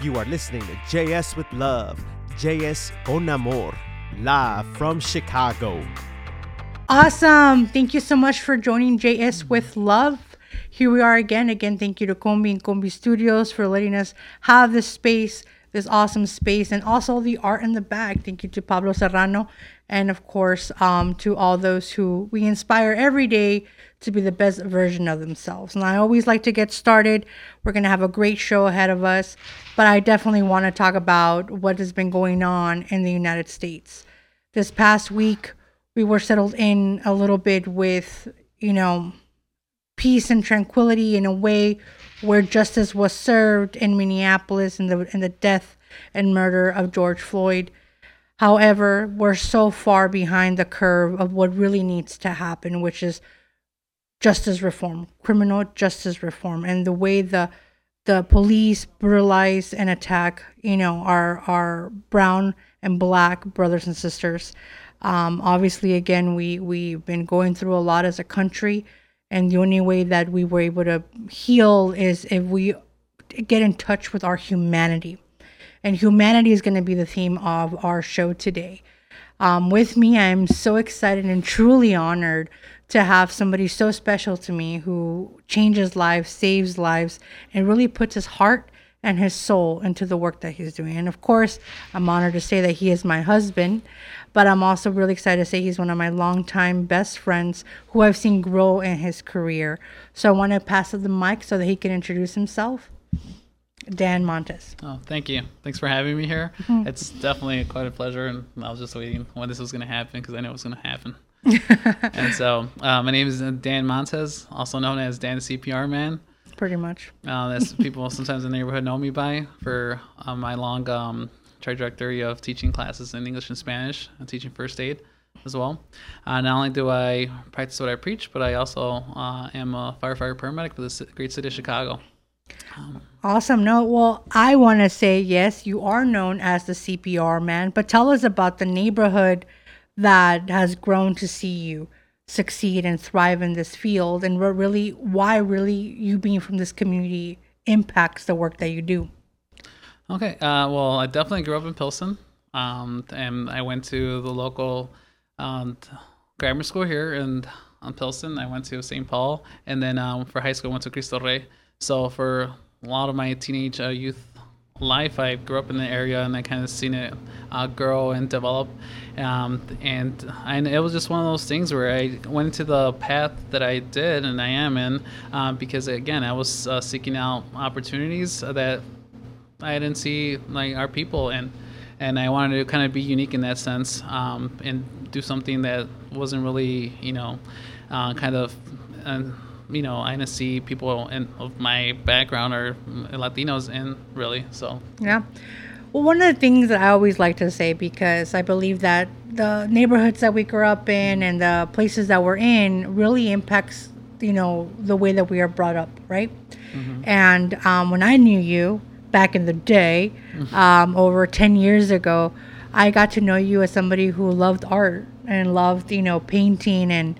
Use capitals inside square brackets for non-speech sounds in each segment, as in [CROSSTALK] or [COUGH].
You are listening to JS with Love, JS Con Amor, live from Chicago. Awesome. Thank you so much for joining JS with Love. Here we are again. Again, thank you to Combi and Combi Studios for letting us have this space, this awesome space, and also the art in the back. Thank you to Pablo Serrano, and of course, um, to all those who we inspire every day to be the best version of themselves. And I always like to get started. We're going to have a great show ahead of us, but I definitely want to talk about what has been going on in the United States. This past week, we were settled in a little bit with, you know, peace and tranquility in a way where justice was served in Minneapolis in the in the death and murder of George Floyd. However, we're so far behind the curve of what really needs to happen, which is justice reform, criminal justice reform, and the way the the police brutalize and attack, you know, our our brown and black brothers and sisters. Um, obviously, again, we we've been going through a lot as a country, and the only way that we were able to heal is if we get in touch with our humanity, and humanity is going to be the theme of our show today. Um, with me, I'm so excited and truly honored to have somebody so special to me who changes lives, saves lives, and really puts his heart and his soul into the work that he's doing. And of course, I'm honored to say that he is my husband, but I'm also really excited to say he's one of my longtime best friends who I've seen grow in his career. So I want to pass the mic so that he can introduce himself. Dan Montes. Oh, thank you. Thanks for having me here. Mm-hmm. It's definitely quite a pleasure, and I was just waiting when this was going to happen because I know it was going to happen. [LAUGHS] and so, uh, my name is Dan Montes, also known as Dan CPR Man. Pretty much. Uh, that's people sometimes in the neighborhood know me by for uh, my long um, trajectory of teaching classes in English and Spanish, and teaching first aid as well. Uh, not only do I practice what I preach, but I also uh, am a firefighter paramedic for the great city of Chicago. Um, awesome. No, well, I want to say yes, you are known as the CPR man, but tell us about the neighborhood that has grown to see you succeed and thrive in this field and what really why really you being from this community impacts the work that you do. Okay uh, well i definitely grew up in pilsen um, and i went to the local um, grammar school here in on pilsen. I went to st paul and then um, for high school i went to cristo rey. So for a lot of my teenage uh, youth life. I grew up in the area and I kind of seen it uh, grow and develop. Um, and I, it was just one of those things where I went into the path that I did and I am in uh, because, again, I was uh, seeking out opportunities that I didn't see like our people and and I wanted to kind of be unique in that sense um, and do something that wasn't really, you know, uh, kind of you know I didn't see people in, of my background or Latinos in really. So yeah. Well, one of the things that I always like to say because I believe that the neighborhoods that we grew up in and the places that we're in really impacts you know the way that we are brought up, right? Mm-hmm. And um, when I knew you back in the day, mm-hmm. um, over ten years ago, I got to know you as somebody who loved art and loved you know painting and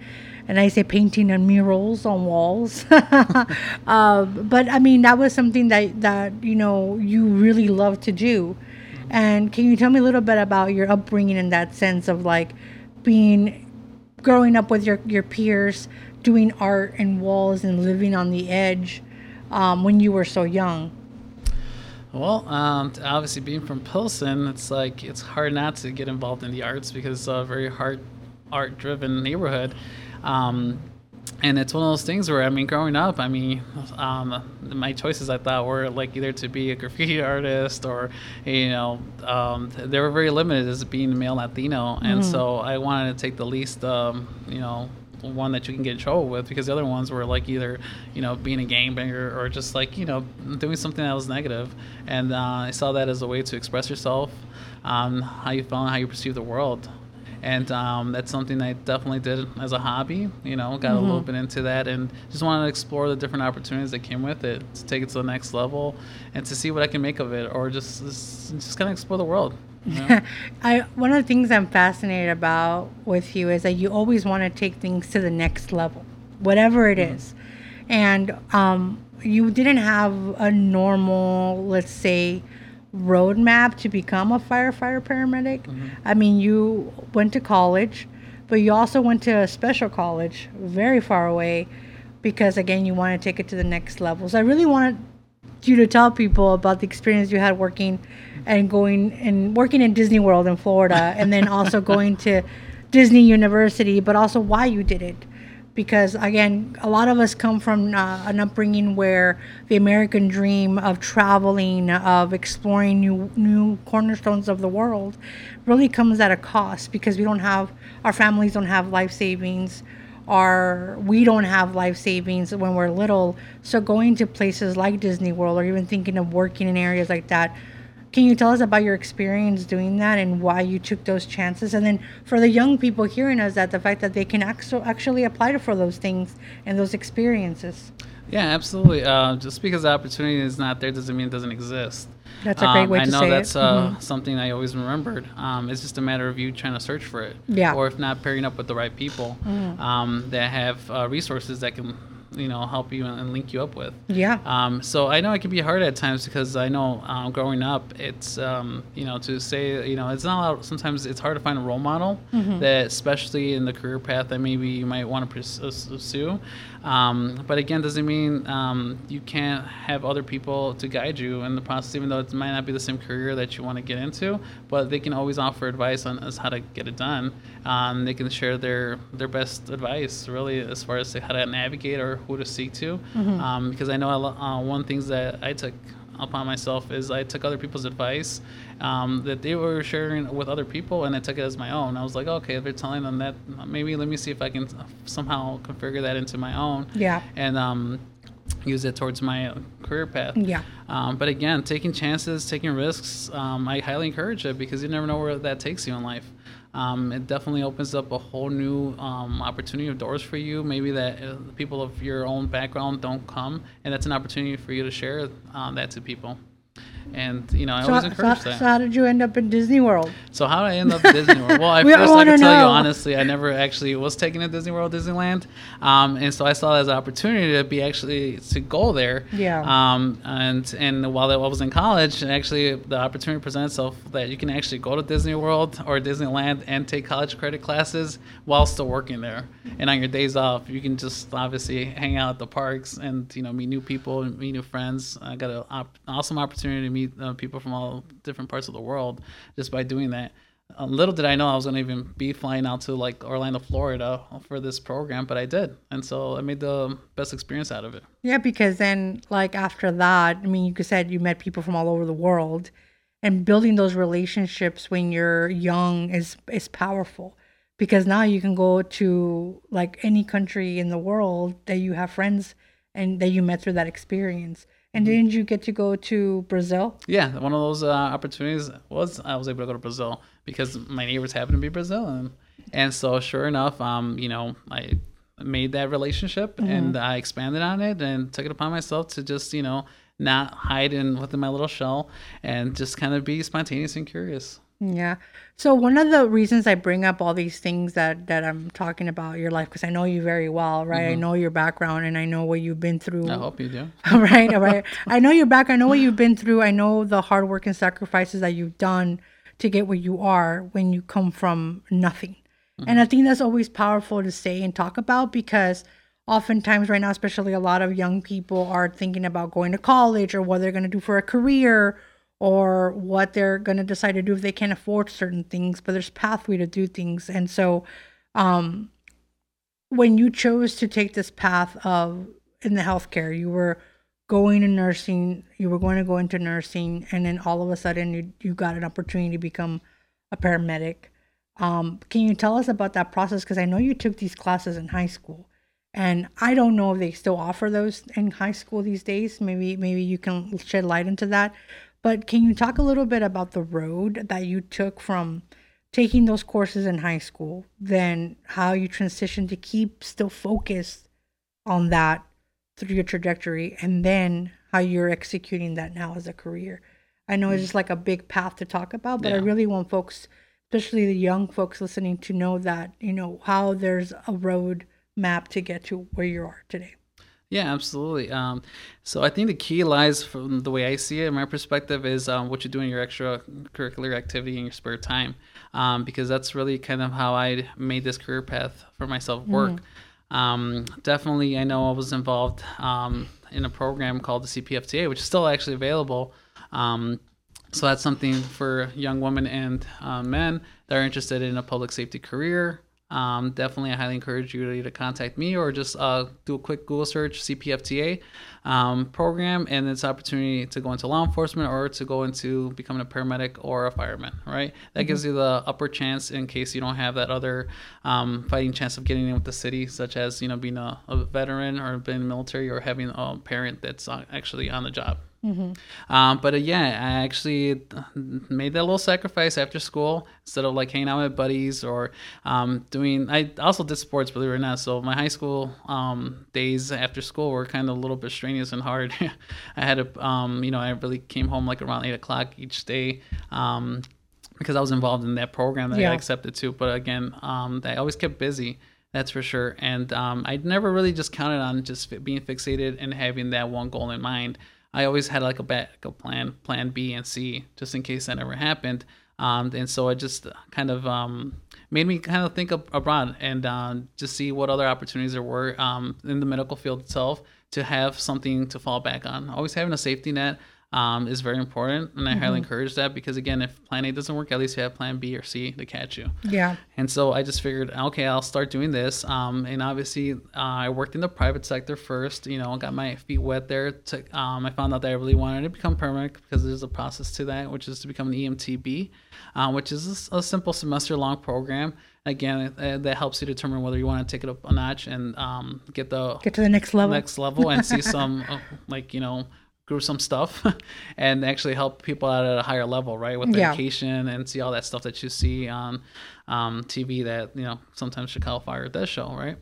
and I say painting and murals on walls. [LAUGHS] uh, but I mean, that was something that that you know you really love to do. And can you tell me a little bit about your upbringing in that sense of like being growing up with your your peers, doing art and walls and living on the edge um, when you were so young? Well, um, obviously being from Pilsen, it's like it's hard not to get involved in the arts because it's a very hard art-driven neighborhood. Um, and it's one of those things where I mean, growing up, I mean, um, my choices I thought were like either to be a graffiti [LAUGHS] artist or, you know, um, they were very limited as being male Latino, and mm. so I wanted to take the least, um, you know, one that you can get in trouble with because the other ones were like either, you know, being a gangbanger or just like you know doing something that was negative, and uh, I saw that as a way to express yourself, um, how you felt, how you perceive the world and um, that's something I definitely did as a hobby. You know, got mm-hmm. a little mm-hmm. bit into that, and just wanted to explore the different opportunities that came with it, to take it to the next level, and to see what I can make of it, or just just, just kind of explore the world. You know? [LAUGHS] I one of the things I'm fascinated about with you is that you always want to take things to the next level, whatever it mm-hmm. is, and um, you didn't have a normal, let's say, roadmap to become a firefighter paramedic. Mm-hmm. I mean, you went to college, but you also went to a special college very far away because, again, you want to take it to the next level. So I really wanted you to tell people about the experience you had working and going and working in Disney World in Florida and then also [LAUGHS] going to Disney University, but also why you did it. Because again, a lot of us come from uh, an upbringing where the American dream of traveling, of exploring new new cornerstones of the world, really comes at a cost because we don't have our families don't have life savings our we don't have life savings when we're little. So going to places like disney world or even thinking of working in areas like that can you tell us about your experience doing that and why you took those chances and then for the young people hearing us that the fact that they can actu- actually apply for those things and those experiences Yeah, absolutely. Uh, just because the opportunity is not there doesn't mean it doesn't exist. That's a great Um, way to say it. I know that's uh, Mhm. something I always remembered. Um, it's just a matter of you trying to search for it. Yeah. Or if not, pairing up with the right people um, that have uh, resources that can, you know, help you and, link you up with. yeah Um, so I know it can be hard at times because I know um, growing up, it's um, you know to say you know it's not allowed, sometimes it's hard to find a role model that especially in the career path that maybe you might want to pursue. Um, but again, doesn't mean um, you can't have other people to guide you in the process, even though it might not be the same career that you want to get into. But they can always offer advice on as how to get it done. Um, they can share their their best advice, really, as far as how to navigate or who to seek to. Um, because I know uh, one things that I took upon myself is I took other people's advice um, that they were sharing with other people, and I took it as my own. I was like, okay, they're telling them that. Maybe let me see if I can somehow configure that into my own. Yeah. And um, use it towards my career path. Yeah. Um, but again, taking chances, taking risks, um, I highly encourage it because you never know where that takes you in life. Um, it definitely opens up a whole new um, opportunity of doors for you. Maybe that uh, people of your own background don't come, and that's an opportunity for you to share um, that to people. And you know, I so, always so, encourage so that. how did you end up in disney world So how did I end up at [LAUGHS] Disney World? Well, at We first I can tell you honestly, I never actually was taken to Disney World, Disneyland, um, and so I saw it as an opportunity to be actually to go there. Yeah. Um, and and while I was in college, actually the opportunity presented itself that you can actually go to Disney World or Disneyland and take college credit classes while still working there. And on your days off, you can just obviously hang out at the parks and you know meet new people and meet new friends. I got an op- awesome opportunity to meet uh, people from all different parts of the world just by doing that. Uh, little did I know I was going to even be flying out to like Orlando, Florida for this program, but I did, and so I made the best experience out of it. Yeah, because then, like after that, I mean, you said you met people from all over the world, and building those relationships when you're young is is powerful, because now you can go to like any country in the world that you have friends and that you met through that experience. And didn't you get to go to Brazil? Yeah, one of those uh, opportunities was I was able to go to Brazil because my neighbors happened to be Brazilian, and so sure enough, um, you know, I made that relationship and I expanded on it and took it upon myself to just you know not hide in within my little shell and just kind of be spontaneous and curious. Yeah. So one of the reasons I bring up all these things that that I'm talking about your life because I know you very well, right? I mm-hmm. know your background and I know what you've been through. I hope you do. [LAUGHS] Right, right. [LAUGHS] I know your background. I know what you've been through. I know the hard work and sacrifices that you've done to get where you are when you come from nothing. And I mm-hmm. think that's always powerful to say and talk about because oftentimes right now, especially a lot of young people are thinking about going to college or what they're going to do for a career or what they're going to decide to do if they can't afford certain things, but there's pathway to do things. And so um when you chose to take this path of in the healthcare, you were going to nursing, you were going to go into nursing, and then all of a sudden you, you got an opportunity to become a paramedic. Um, can you tell us about that process? Because I know you took these classes in high school, and I don't know if they still offer those in high school these days. Maybe maybe you can shed light into that. But can you talk a little bit about the road that you took from taking those courses in high school, then how you transitioned to keep still focused on that through your trajectory, and then how you're executing that now as a career. I know it's mm. just like a big path to talk about, but I really want folks, especially the young folks listening, to know that, you know, how there's a road map to get to where you are today. Yeah, absolutely. Um, so I think the key lies from the way I see it, my perspective, is um, what you do in your extracurricular activity in your spare time, um, because that's really kind of how I made this career path for myself work. Um, definitely, I know I was involved um, in a program called the CPFTA, which is still actually available. Um, so that's something for young women and uh, men that are interested in a public safety career um, definitely, I highly encourage you to contact me or just uh, do a quick Google search CPFTA um, program, and it's opportunity to go into law enforcement or to go into becoming a paramedic or a fireman. Right, that mm-hmm. gives you the upper chance in case you don't have that other um, fighting chance of getting in with the city, such as you know being a, a veteran or being military or having a parent that's uh, actually on the job. Mm-hmm. Um, but uh, yeah, I actually made that little sacrifice after school instead of like hanging out with buddies or um, doing. I also did sports, believe it or not. So my high school um, days after school were kind of a little bit strenuous and hard. [LAUGHS] I had to, um, you know, I really came home like around eight o'clock each day um, because I was involved in that program that yeah. I accepted to. But again, um, I always kept busy. That's for sure. And um, I never really just counted on just being fixated and having that one goal in mind. I always had like a backup plan, plan B and C, just in case that ever happened. Um, and so it just kind of um, made me kind of think abroad and uh, just see what other opportunities there were um, in the medical field itself to have something to fall back on. Always having a safety net um, is very important, and I mm-hmm. highly encourage that because again, if Plan A doesn't work, at least you have Plan B or C to catch you. Yeah. And so I just figured, okay, I'll start doing this. Um, and obviously, uh, I worked in the private sector first. You know, got my feet wet there. To, um, I found out that I really wanted to become paramedic because there's a process to that, which is to become an EMTB, uh, which is a, a simple semester-long program again uh, that helps you determine whether you want to take it up a notch and um, get the get to the next level next level and see [LAUGHS] some uh, like you know gruesome stuff [LAUGHS] and actually help people out at a higher level, right? With yeah. education and see all that stuff that you see on um, TV that, you know, sometimes Chicago Fire does show, right?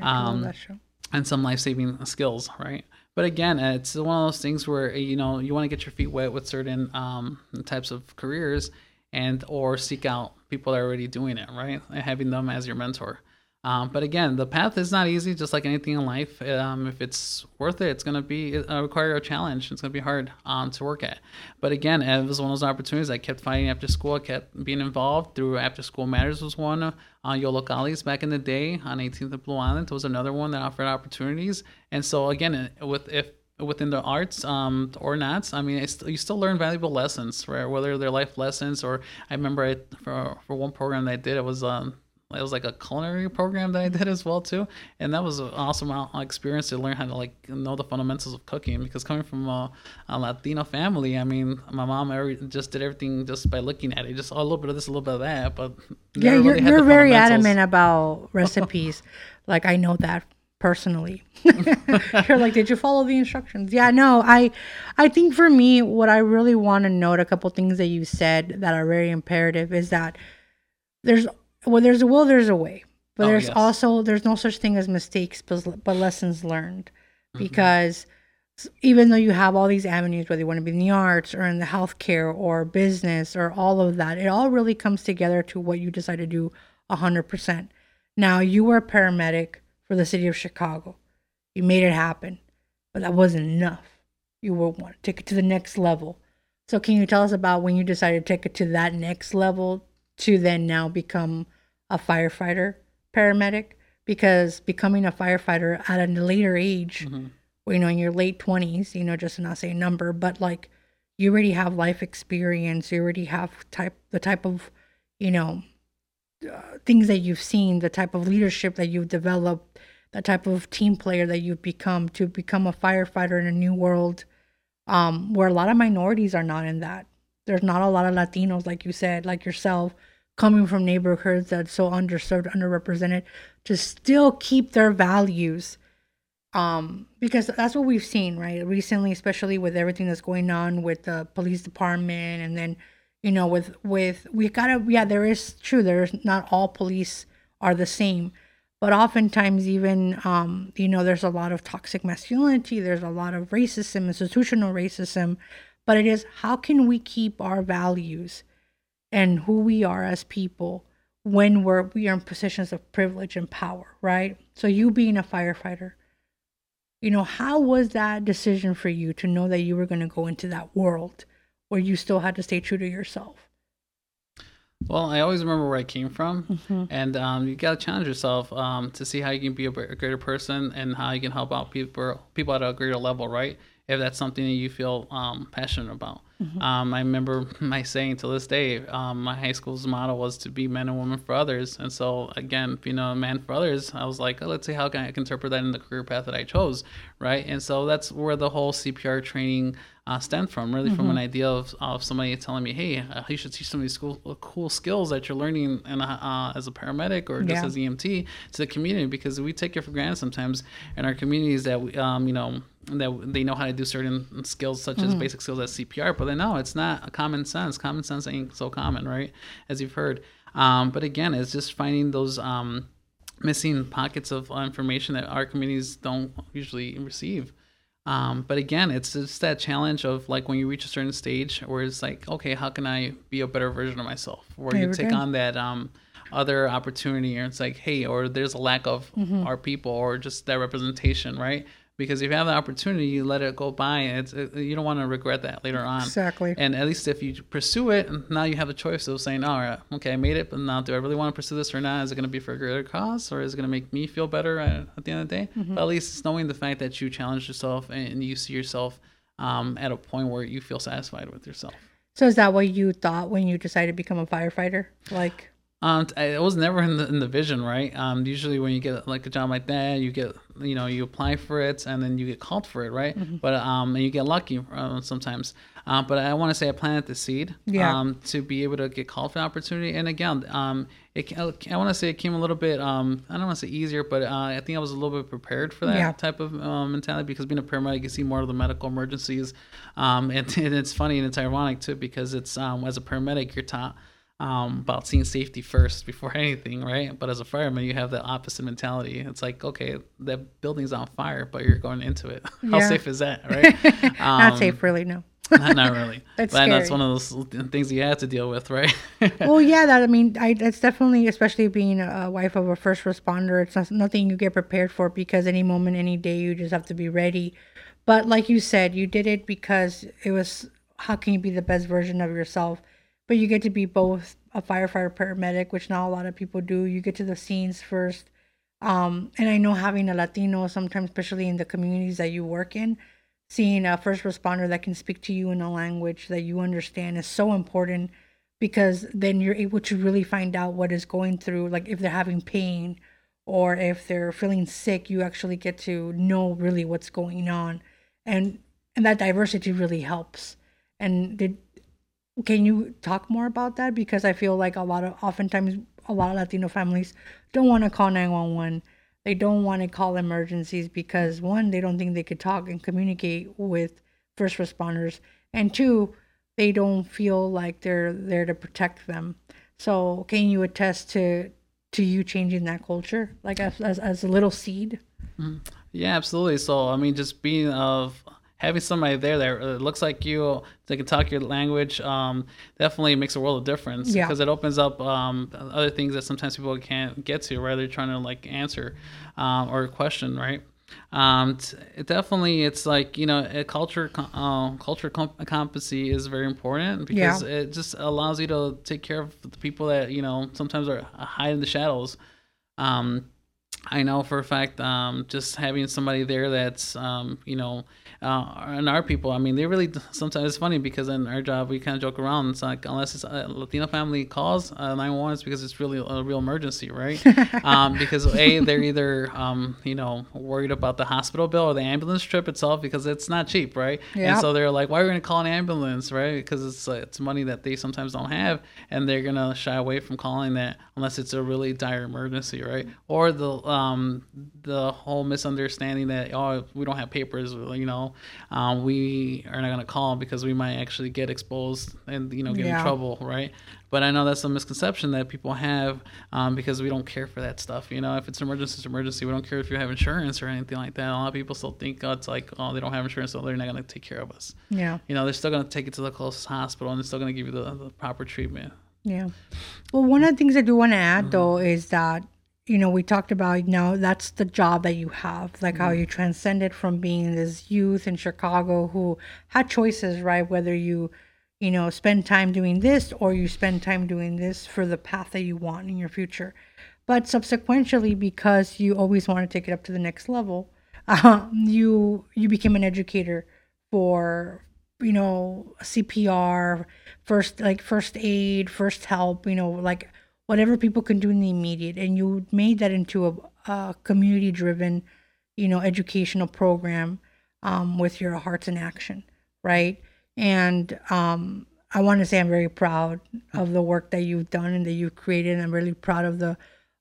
Um, that show. And some life saving skills, right? But again, it's one of those things where, you know, you want to get your feet wet with certain um, types of careers and or seek out people that are already doing it, right? And having them as your mentor. Um, but again, the path is not easy, just like anything in life. Um, if it's worth it, it's going to be uh, require a challenge. It's going to be hard um, to work at. But again, it was one of those opportunities. I kept fighting after school. I kept being involved through After School Matters was one. Uh, Yollocalli back in the day on 18th and Blue Island was another one that offered opportunities. And so again, with if within the arts um, or not. I mean, you still learn valuable lessons, right? Whether they're life lessons or I remember I, for for one program that I did, it was um, it was like a culinary program that I did as well too, and that was an awesome uh, experience to learn how to like know the fundamentals of cooking. Because coming from a, a Latino family, I mean, my mom every, just did everything just by looking at it, just oh, a little bit of this, a little bit of that. But yeah, you're, you're very adamant about [LAUGHS] recipes. like I know that personally. [LAUGHS] you're like, did you follow the instructions? Yeah, no, I, I think for me, what I really want to note, a couple things that you said that are very imperative, is that there's well, there's a will, there's a way, but oh, there's yes. also there's no such thing as mistakes, but, but lessons learned, mm-hmm. because even though you have all these avenues, whether you want to be in the arts or in the healthcare or business or all of that, it all really comes together to what you decide to do hundred percent. Now you were a paramedic for the city of Chicago. You made it happen, but that wasn't enough. You were want to take it to the next level. So can you tell us about when you decided to take it to that next level to then now become a firefighter paramedic because becoming a firefighter at a later age, mm-hmm. you know, in your late 20s, you know, just to not say a number, but like you already have life experience, you already have type the type of, you know, uh, things that you've seen, the type of leadership that you've developed, the type of team player that you've become to become a firefighter in a new world um, where a lot of minorities are not in that. There's not a lot of Latinos, like you said, like yourself, coming from neighborhoods that's so underserved, underrepresented, to still keep their values. Um, because that's what we've seen, right? Recently, especially with everything that's going on with the police department, and then, you know, with with we gotta, yeah, there is true. There's not all police are the same, but oftentimes even, um, you know, there's a lot of toxic masculinity. There's a lot of racism, institutional racism, but it is how can we keep our values and who we are as people when we're we are in positions of privilege and power, right? So you being a firefighter, You know, how was that decision for you to know that you were going to go into that world where you still had to stay true to yourself? Well, I always remember where I came from, and um, you got to challenge yourself um, to see how you can be a greater person and how you can help out people people at a greater level, right? If that's something that you feel um, passionate about. Um, I remember my saying to this day, um, my high school's motto was to be men and women for others. And so, again, you know, man for others, I was like, oh, let's see how can I interpret that in the career path that I chose, right? And so that's where the whole CPR training uh, stemmed from, really from an idea of, of somebody telling me, hey, uh, you should teach some of these cool, cool skills that you're learning in a, uh, as a paramedic or just Yeah. as EMT to the community because we take it for granted sometimes in our communities that we, um, you know, that they know how to do certain skills such as basic skills as CPR, but then no, it's not a common sense. Common sense ain't so common, right? As you've heard. Um, but again, it's just finding those um, missing pockets of information that our communities don't usually receive. Um, but again, it's just that challenge of like when you reach a certain stage where it's like, okay, how can I be a better version of myself? Where you take go. on that um, other opportunity, or it's like, hey, or there's a lack of Mm-hmm. our people, or just that representation, right? Because if you have the opportunity, you let it go by, and it's it, you don't want to regret that later on. Exactly. And at least if you pursue it, now you have a choice of saying, all right, okay, I made it, but now do I really want to pursue this or not? Is it going to be for a greater cause or is it going to make me feel better at, at the end of the day? Mm-hmm. But at least it's knowing the fact that you challenged yourself and you see yourself um, at a point where you feel satisfied with yourself. So is that what you thought when you decided to become a firefighter? Like, Um, it was never in the, in the vision, right? Um, usually when you get like a job like that, you get, you know, you apply for it and then you get called for it, right? Mm-hmm. But um, and you get lucky uh, sometimes. Uh, but I want to say I planted the seed, Yeah. um, to be able to get called for an opportunity. And again, um, it, I want to say it came a little bit, um, I don't want to say easier, but uh, I think I was a little bit prepared for that Yeah. type of um, mentality because being a paramedic, you see more of the medical emergencies. Um, and, [LAUGHS] and it's funny and it's ironic too because it's um, as a paramedic, you're taught um, about seeing safety first before [LAUGHS] anything, right? But as a fireman, you have the opposite mentality. It's like, okay, that building's on fire, but you're going into it. [LAUGHS] How Yeah. safe is that, [LAUGHS] right? not Um, safe, really, no. not, not really. That's but that's one of those things you have to deal with, right? well, yeah, that I mean, I that's definitely, especially being a wife of a first responder, it's not, nothing you get prepared for because any moment, any day, you just have to be ready. But like you said, you did it because it was how can you be the best version of yourself? But you get to be both a firefighter, paramedic, which not a lot of people do. You get to the scenes first. Um, and I know having a Latino, sometimes, especially in the communities that you work in, seeing a first responder that can speak to you in a language that you understand is so important because then you're able to really find out what is going through like if they're having pain or if they're feeling sick you actually get to know really what's going on and and that diversity really helps and did can you talk more about that? Because i feel like a lot of oftentimes a lot of latino families don't want to call 911 they don't want to call emergencies because one they don't think they could talk and communicate with first responders and two they don't feel like they're there to protect them. So can you attest to to you changing that culture like as as, as a little seed? Mm. Yeah, absolutely. So I mean, just being of having somebody there that uh, looks like you, they can talk your language, um, definitely makes a world of difference. Yeah. Because it opens up um, other things that sometimes people can't get to? They're trying to like answer um, or question, right? Um, it definitely, it's like you know, a culture, uh, culture com- competency is very important because Yeah. it just allows you to take care of the people that you know sometimes are hide in the shadows. Um, I know for a fact, um, just having somebody there that's, um, you know, uh, and our people, I mean, they really, sometimes it's funny because in our job, we kind of joke around. It's like, unless it's a Latino family calls uh, 911, it's because it's really a real emergency, right? [LAUGHS] um, because A, they're either, um, you know, worried about the hospital bill or the ambulance trip itself because it's not cheap, right? Yeah. And so they're like, why are we going to call an ambulance, right? Because it's, uh, it's money that they sometimes don't have. And they're going to shy away from calling that unless it's a really dire emergency, right? Or the, um, the whole misunderstanding that, oh, we don't have papers, you know, um, we are not going to call because we might actually get exposed and, you know, get Yeah. in trouble, right? But I know that's a misconception that people have um, because we don't care for that stuff. You know, if it's an emergency, it's an emergency. We don't care if you have insurance or anything like that. A lot of people still think, oh, it's like, oh, they don't have insurance, so they're not going to take care of us. yeah You know, they're still going to take it to the closest hospital and they're still going to give you the, the proper treatment. Yeah. Well, one of the things I do want to add though is that you know, we talked about you now that's the job that you have, like how you transcended from being this youth in Chicago who had choices, right? Whether you, you know, spend time doing this or you spend time doing this for the path that you want in your future. But subsequently, because you always want to take it up to the next level, um, [LAUGHS] you you became an educator for you know CPR, first like first aid, first help, you know, like whatever people can do in the immediate, and you made that into a, a community driven, you know, educational program um, with your Hearts in Action, right? And um, I want to say I'm very proud of the work that you've done and that you've created. I'm really proud of the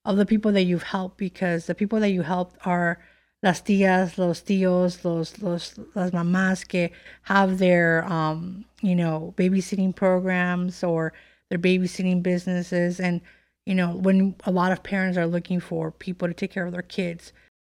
of the people that you've helped because the people that you helped are las tías, los tíos, los, los, las mamás que have their, um, you know, babysitting programs or their babysitting businesses. And, you know, when a lot of parents are looking for people to take care of their kids,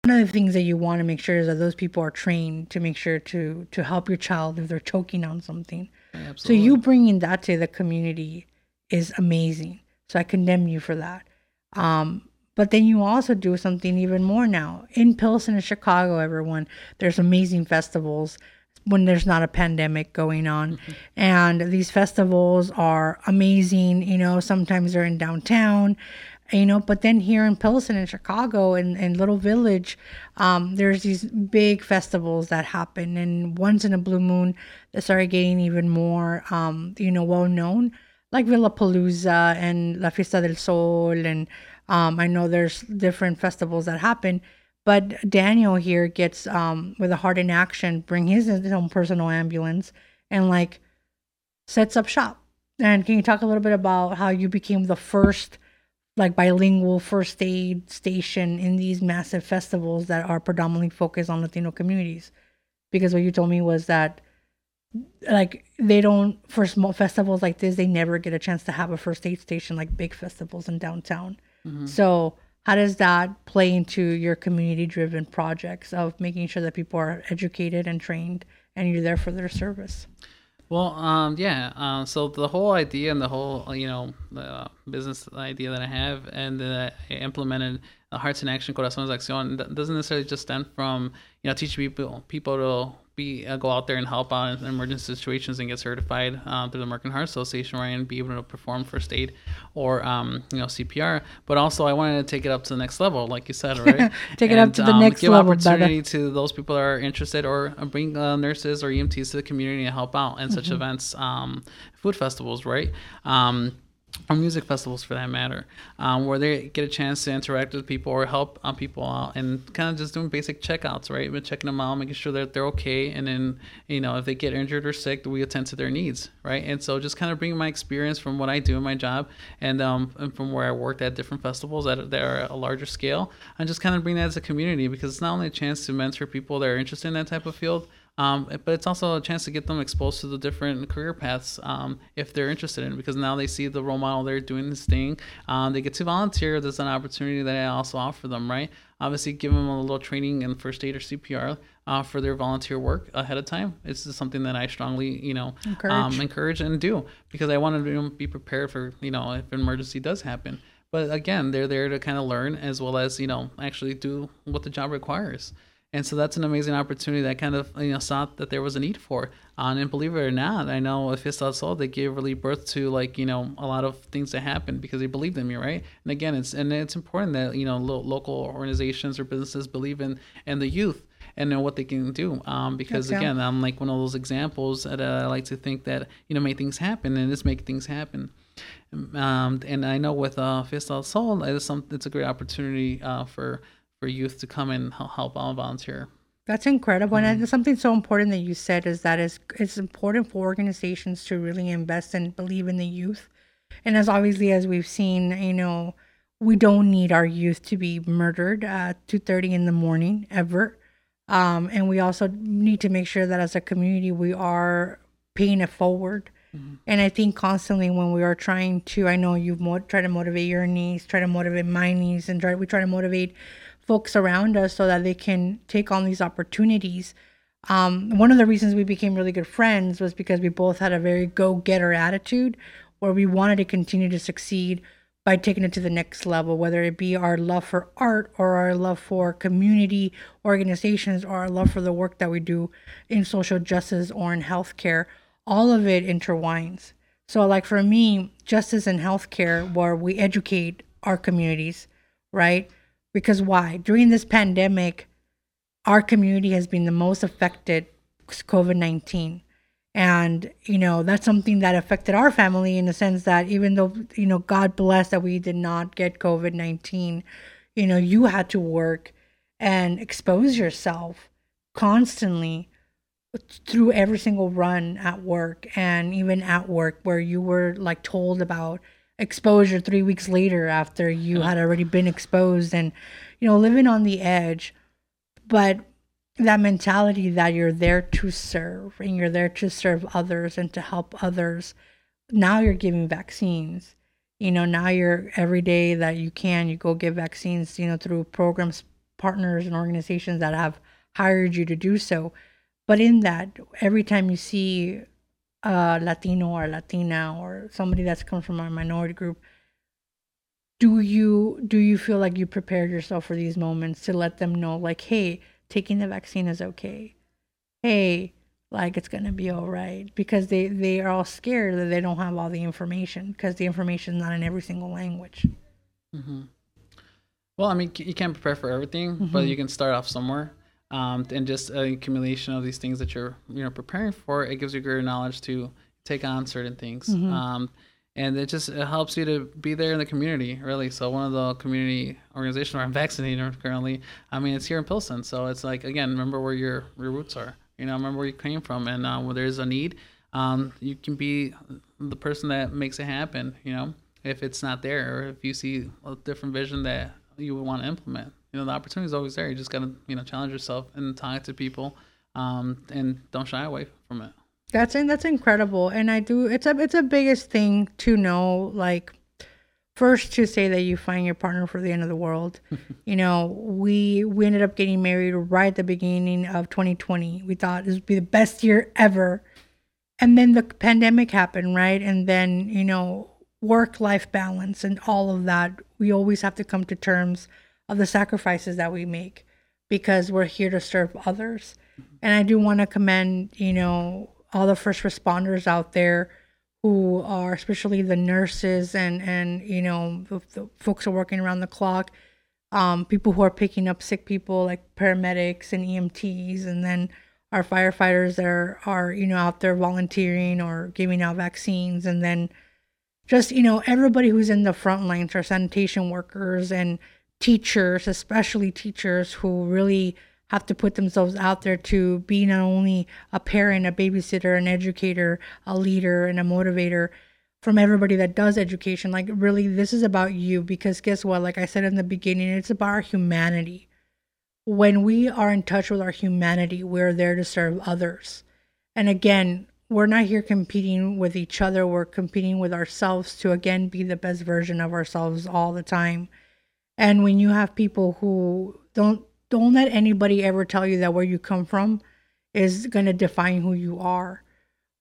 one of the things that you want to make sure is that those people are trained to make sure to to help your child if they're choking on something. Absolutely. So you bringing that to the community is amazing. So I condemn you for that. Um, but then you also do something even more now in Pilsen and Chicago. Everyone, there's amazing festivals when there's not a pandemic going on, and these festivals are amazing. You know, sometimes they're in downtown. You know, but then here in Pilsen and Chicago and, and Little Village, um, there's these big festivals that happen, and once in a blue moon, that started getting even more, um, you know, well known, like Villapalooza and La Fiesta del Sol and um, I know there's different festivals that happen, but Daniel here gets um, with a Heart in Action, bring his own personal ambulance and like sets up shop. And can you talk a little bit about how you became the first like bilingual first aid station in these massive festivals that are predominantly focused on Latino communities? Because what you told me was that like they don't for small festivals like this they never get a chance to have a first aid station like big festivals in downtown Mm-hmm. so how does that play into your community driven projects of making sure that people are educated and trained and you're there for their service Well, um, yeah. Uh, so the whole idea and the whole, you know, uh, business idea that I have and that I implemented, uh, Hearts in Action, Corazones Acción, doesn't necessarily just stem from, you know, teaching people people to be uh, go out there and help out in emergency situations and get certified uh, through the American Heart Association, right, and be able to perform first aid or, um, you know, CPR. But also, I wanted to take it up to the next level, like you said, right? [LAUGHS] Take it up to the um, next give level, opportunity to those people that are interested or uh, bring uh, nurses or EMTs to the community to help out in such Mm-hmm. events, um, food festivals, right? Or music festivals for that matter, um, where they get a chance to interact with people or help uh, people out and kind of just doing basic checkouts, right? But checking them out, making sure that they're okay. And then, you know, if they get injured or sick, we attend to their needs, right? And so just kind of bringing my experience from what I do in my job and, um, and from where I worked at different festivals that, that are a larger scale and just kind of bring that as a community because it's not only a chance to mentor people that are interested in that type of field, um, but it's also a chance to get them exposed to the different career paths um, if they're interested in because now they see the role model they're doing this thing. Um, they get to volunteer. There's an opportunity that i also offer them right? Obviously give them a little training in first aid or cpr uh, for their volunteer work ahead of time. It's just something that i strongly you know Encourage. Um, encourage. and do because i want to be prepared for you know if an emergency does happen. But again they're there to kind of learn as well as you know actually do what the job requires and so that's an amazing opportunity that kind of you know saw that there was a need for. Uh, and believe it or not, I know with Fiesta del Sol they gave really birth to like you know a lot of things that happened because they believed in me, right? And again, it's and it's important that you know lo- local organizations or businesses believe in and the youth and know what they can do. Um, because Yeah. again, I'm like one of those examples that uh, I like to think that you know make things happen and just make things happen. Um, and I know with uh, Fiesta del Sol, it's some it's a great opportunity uh, for for youth to come and help out and volunteer. That's incredible. And mm-hmm. something so important that you said is that it's, it's important for organizations to really invest and believe in the youth. And as obviously as we've seen, you know, we don't need our youth to be murdered uh, at 2.30 in the morning ever. Um, and we also need to make sure that as a community, we are paying it forward. Mm-hmm. And I think constantly when we are trying to, I know you've mo- tried to motivate your niece, try to motivate my niece, and try, we try to motivate folks around us so that they can take on these opportunities. Um, one of the reasons we became really good friends was because we both had a very go-getter attitude, where we wanted to continue to succeed by taking it to the next level, whether it be our love for art or our love for community organizations or our love for the work that we do in social justice or in healthcare. All of it intertwines. So, like for me, justice and healthcare, where we educate our communities, right? Because why? During this pandemic, our community has been the most affected COVID 19 and you know that's something that affected our family in the sense that even though you know god bless that we did not get covid-19 you know you had to work and expose yourself constantly through every single run at work and even at work where you were like told about exposure 3 weeks later after you had already been exposed and you know living on the edge but that mentality that you're there to serve and you're there to serve others and to help others. Now you're giving vaccines. You know, now you're every day that you can, you go give vaccines, you know, through programs, partners, and organizations that have hired you to do so. But in that, every time you see a Latino or Latina or somebody that's come from a minority group, do you do you feel like you prepared yourself for these moments to let them know like hey taking the vaccine is okay. Hey, like it's gonna be all right because they they are all scared that they don't have all the information because the information is not in every single language. Mm-hmm. Well, I mean, you can't prepare for everything, mm-hmm. but you can start off somewhere. Um, and just an accumulation of these things that you're you know preparing for, it gives you greater knowledge to take on certain things. Mm-hmm. Um, and it just it helps you to be there in the community really. So one of the community organizations where i'm [LAUGHS] vaccinating currently i mean it's here in pilsen. So it's like again remember where your your roots are. You know remember where you came from. And uh, when there's a need um, you can be the person that makes it happen you know if it's not there or if you see a different vision that you would want to implement you know the opportunity is always there you just got to you know challenge yourself and talk to people um, and don't shy away from it that's in, that's incredible, and I do. It's a it's a biggest thing to know. Like, first to say that you find your partner for the end of the world. [LAUGHS] you know, we we ended up getting married right at the beginning of 2020. We thought this would be the best year ever, and then the pandemic happened, right? And then you know, work life balance and all of that. We always have to come to terms of the sacrifices that we make because we're here to serve others. And I do want to commend, you know, all the first responders out there who are especially the nurses and and you know the, the folks who are working around the clock um, people who are picking up sick people like paramedics and EMTs and then our firefighters that are, are you know out there volunteering or giving out vaccines and then just you know everybody who's in the front lines our sanitation workers and teachers especially teachers who really have to put themselves out there to be not only a parent, a babysitter, an educator, a leader, and a motivator from everybody that does education. Like, really, this is about you because guess what? Like I said in the beginning, it's about our humanity. When we are in touch with our humanity, we're there to serve others. And again, we're not here competing with each other. We're competing with ourselves to, again, be the best version of ourselves all the time. And when you have people who don't don't let anybody ever tell you that where you come from is going to define who you are.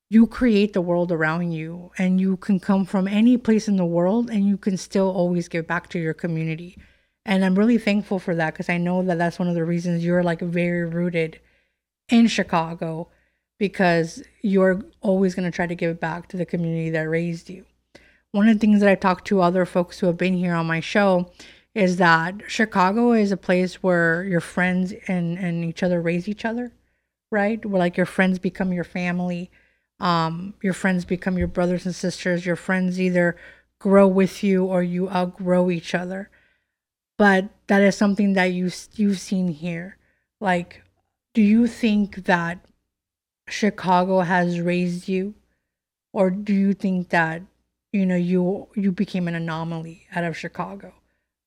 You create the world around you, and you can come from any place in the world, and you can still always give back to your community. And I'm really thankful for that because I know that that's one of the reasons you're like very rooted in Chicago because you're always going to try to give back to the community that raised you. One of the things that I talked to other folks who have been here on my show is that Chicago is a place where your friends and, and each other raise each other, right? Where like your friends become your family, um, your friends become your brothers and sisters. Your friends either grow with you or you outgrow each other. But that is something that you you've seen here. Like, do you think that Chicago has raised you, or do you think that you know you you became an anomaly out of Chicago?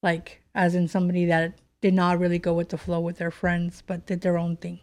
Like as in somebody that did not really go with the flow with their friends but did their own thing.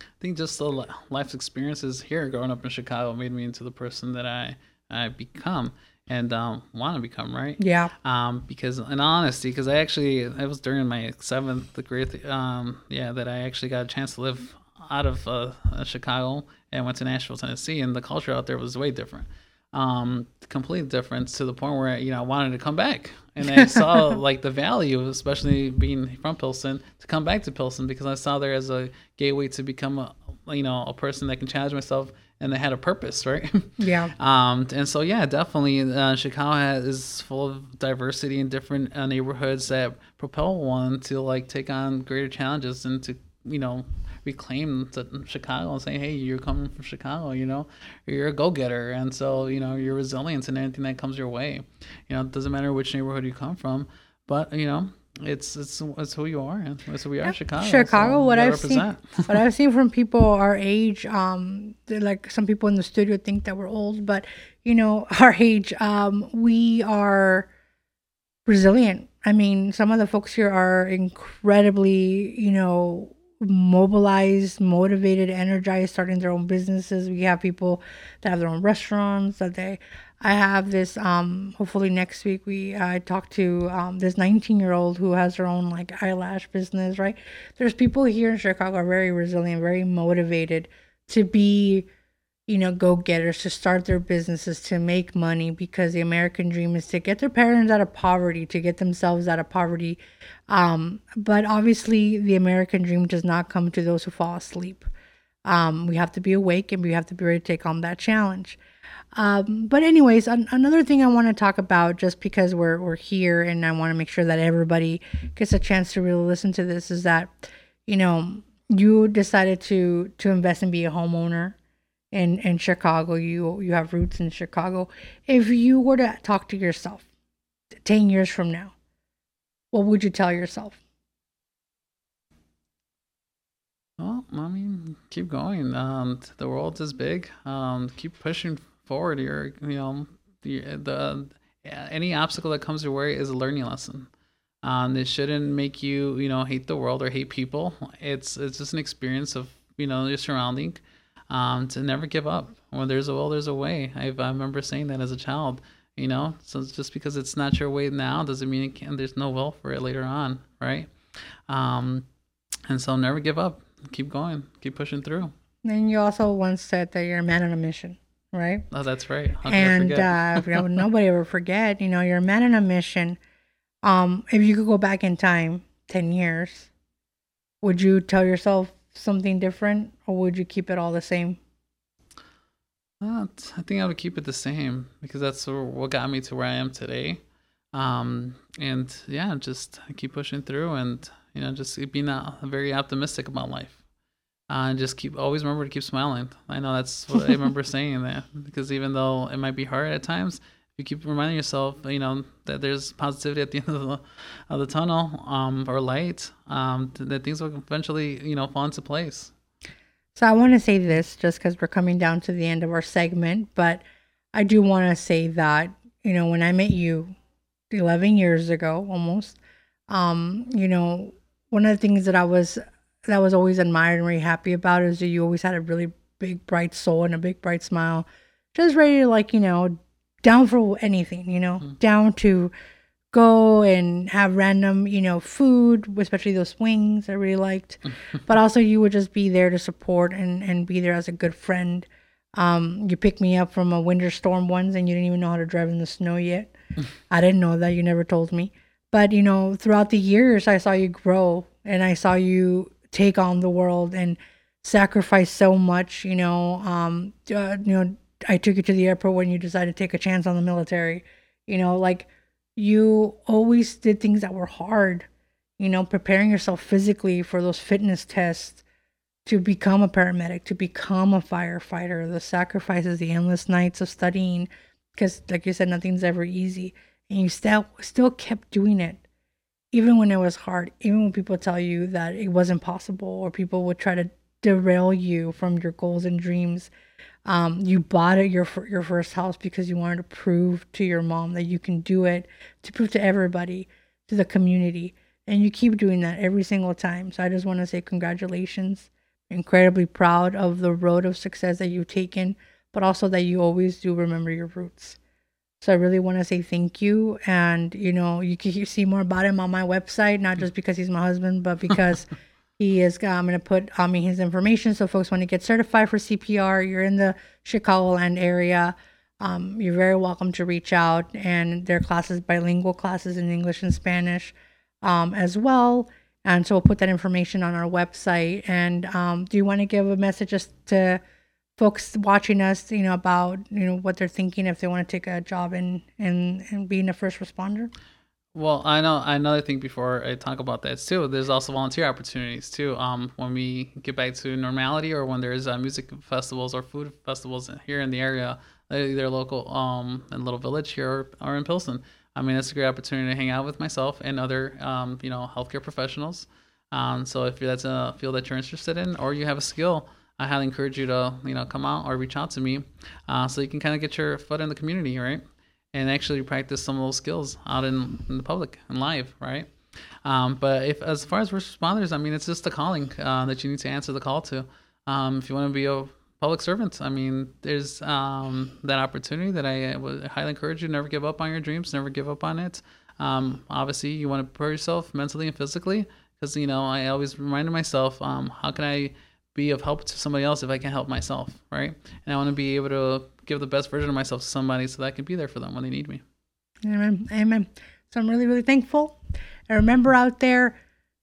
I think just the life experiences here growing up in chicago made me into the person that i i become and um, want to become right? Yeah. Um, because in honesty because i actually it was during my seventh grade um, yeah that i actually got a chance to live out of uh, chicago and went to nashville tennessee and the culture out there was way different um, complete difference to the point where you know I wanted to come back, and I saw [LAUGHS] like the value, especially being from Pilsen, to come back to Pilsen because I saw there as a gateway to become a you know a person that can challenge myself and that had a purpose, [LAUGHS] right? Yeah. Um, and so yeah, definitely, uh, Chicago has, is full of diversity in different uh, neighborhoods that propel one to like take on greater challenges and to you know reclaim Chicago and say, hey, you're coming from Chicago, you know, you're a go getter. And so, you know, your resilience and anything that comes your way. You know, it doesn't matter which neighborhood you come from, but, you know, it's it's it's who you are and it's who we are chicago chicago so what i've seen what i've seen from people our age um like some people in the studio think that we're old but you know [LAUGHS] our age um we are resilient i mean some of the folks here are incredibly you know mobilized, motivated, energized, starting their own businesses. We have people that have their own restaurants that they. I have this. Um, hopefully next week we I talked to um, this 19 year old who has her own like eyelash business. Right, there's people here in Chicago are very resilient, very motivated to be you know, go getters to start their businesses, to make money, because the American dream is to get their parents out of poverty, to get themselves out of poverty. Um, but obviously, the American dream does not come to those who fall asleep. Um, we have to be awake and we have to be ready to take on that challenge. Um, but anyways, an- another thing I want to talk about, just because we're we're here and I want to make sure that everybody gets a chance to really listen to this, is that you know you decided to to invest and be a homeowner in in Chicago. You you have roots in Chicago. If you were to talk to yourself 10 years from now, what would you tell yourself? Well, I mean, keep going. Um, the world is big. Um, keep pushing forward. You know, the, the any obstacle that comes your way is a learning lesson. Um, it shouldn't make you, you know, hate the world or hate people. It's it's just an experience of, you know, your surrounding um, to never give up. When there's a will, there's a way. I, I remember saying that as a child. You know, so just because it's not your way now doesn't mean it can. There's no will for it later on, right? Um, and so never give up. Keep going. Keep pushing through. And you also once said that you're a man on a mission, right? Oh, that's right. How and uh, [LAUGHS] nobody ever forget. You know, you're a man on a mission. Um, if you could go back in time ten years, would you tell yourself something different, or would you keep it all the same? Uh, I think I would keep it the same because that's what got me to where I am today. Um, and yeah, just keep pushing through and, you know, just being very optimistic about life. Uh, and just keep always remember to keep smiling. I know that's what I remember [LAUGHS] saying that because even though it might be hard at times, you keep reminding yourself, you know, that there's positivity at the [LAUGHS] end of the, of the tunnel, um, or light, um, that things will eventually, you know, fall into place. So I want to say this just because we're coming down to the end of our segment, but I do want to say that, you know, when I met you 11 years ago almost, um, you know, one of the things that I was, that I was always admired and really happy about is that you always had a really big, bright soul and a big, bright smile, just ready to like, you know, down for anything, you know, mm. down to go and have random, you know, food, especially those wings I really liked. [LAUGHS] but also you would just be there to support and, and be there as a good friend. Um, you picked me up from a winter storm once and you didn't even know how to drive in the snow yet. [LAUGHS] I didn't know that. You never told me. But, you know, throughout the years, I saw you grow and I saw you take on the world and sacrifice so much, you know, um, uh, you know, I took you to the airport when you decided to take a chance on the military. You know, like you always did things that were hard. You know, preparing yourself physically for those fitness tests to become a paramedic, to become a firefighter, the sacrifices, the endless nights of studying, because like you said, nothing's ever easy, and you still still kept doing it, even when it was hard, even when people tell you that it wasn't possible, or people would try to derail you from your goals and dreams. Um, you bought it your your first house because you wanted to prove to your mom that you can do it, to prove to everybody, to the community, and you keep doing that every single time. So I just want to say congratulations. Incredibly proud of the road of success that you've taken, but also that you always do remember your roots. So I really want to say thank you, and you know you can see more about him on my website, not just because he's my husband, but because. [LAUGHS] He is. I'm going to put me his information so folks want to get certified for CPR. You're in the Chicagoland area. um, you're very welcome to reach out. And their classes, bilingual classes in English and Spanish um, as well. And so we'll put that information on our website. And um, do you want to give a message just to folks watching us, you know, about you know what they're thinking if they want to take a job in in, in being a first responder? Well, I know another thing before I talk about that too. There's also volunteer opportunities too. Um, when we get back to normality, or when there's uh, music festivals or food festivals here in the area, either local um in Little Village here or, or in Pilsen. I mean, it's a great opportunity to hang out with myself and other um, you know healthcare professionals. Um, so if that's a field that you're interested in, or you have a skill, I highly encourage you to you know come out or reach out to me, uh, so you can kind of get your foot in the community, right? And actually practice some of those skills out in, in the public and live, right? Um, but if as far as first responders, I mean, it's just a calling uh, that you need to answer the call to. Um, if you want to be a public servant, I mean, there's um, that opportunity that I would highly encourage you. Never give up on your dreams. Never give up on it. Um, obviously, you want to prepare yourself mentally and physically because you know I always reminded myself, um, how can I be of help to somebody else if I can help myself, right? And I want to be able to give the best version of myself to somebody so that I can be there for them when they need me. Amen. Amen. So I'm really, really thankful. And remember out there,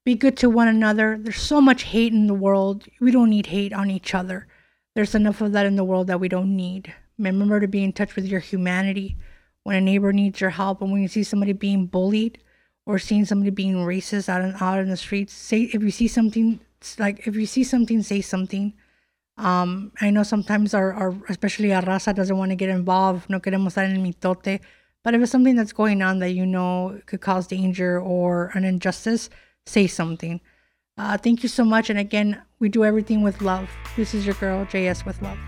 be good to one another. There's so much hate in the world. We don't need hate on each other. There's enough of that in the world that we don't need. Remember to be in touch with your humanity. When a neighbor needs your help and when you see somebody being bullied or seeing somebody being racist out in, out in the streets, say if you see something like if you see something, say something. Um, I know sometimes our, our especially our raza doesn't want to get involved. No queremos estar en mitote. But if it's something that's going on that you know could cause danger or an injustice, say something. Uh, thank you so much. And again, we do everything with love. This is your girl, JS with love.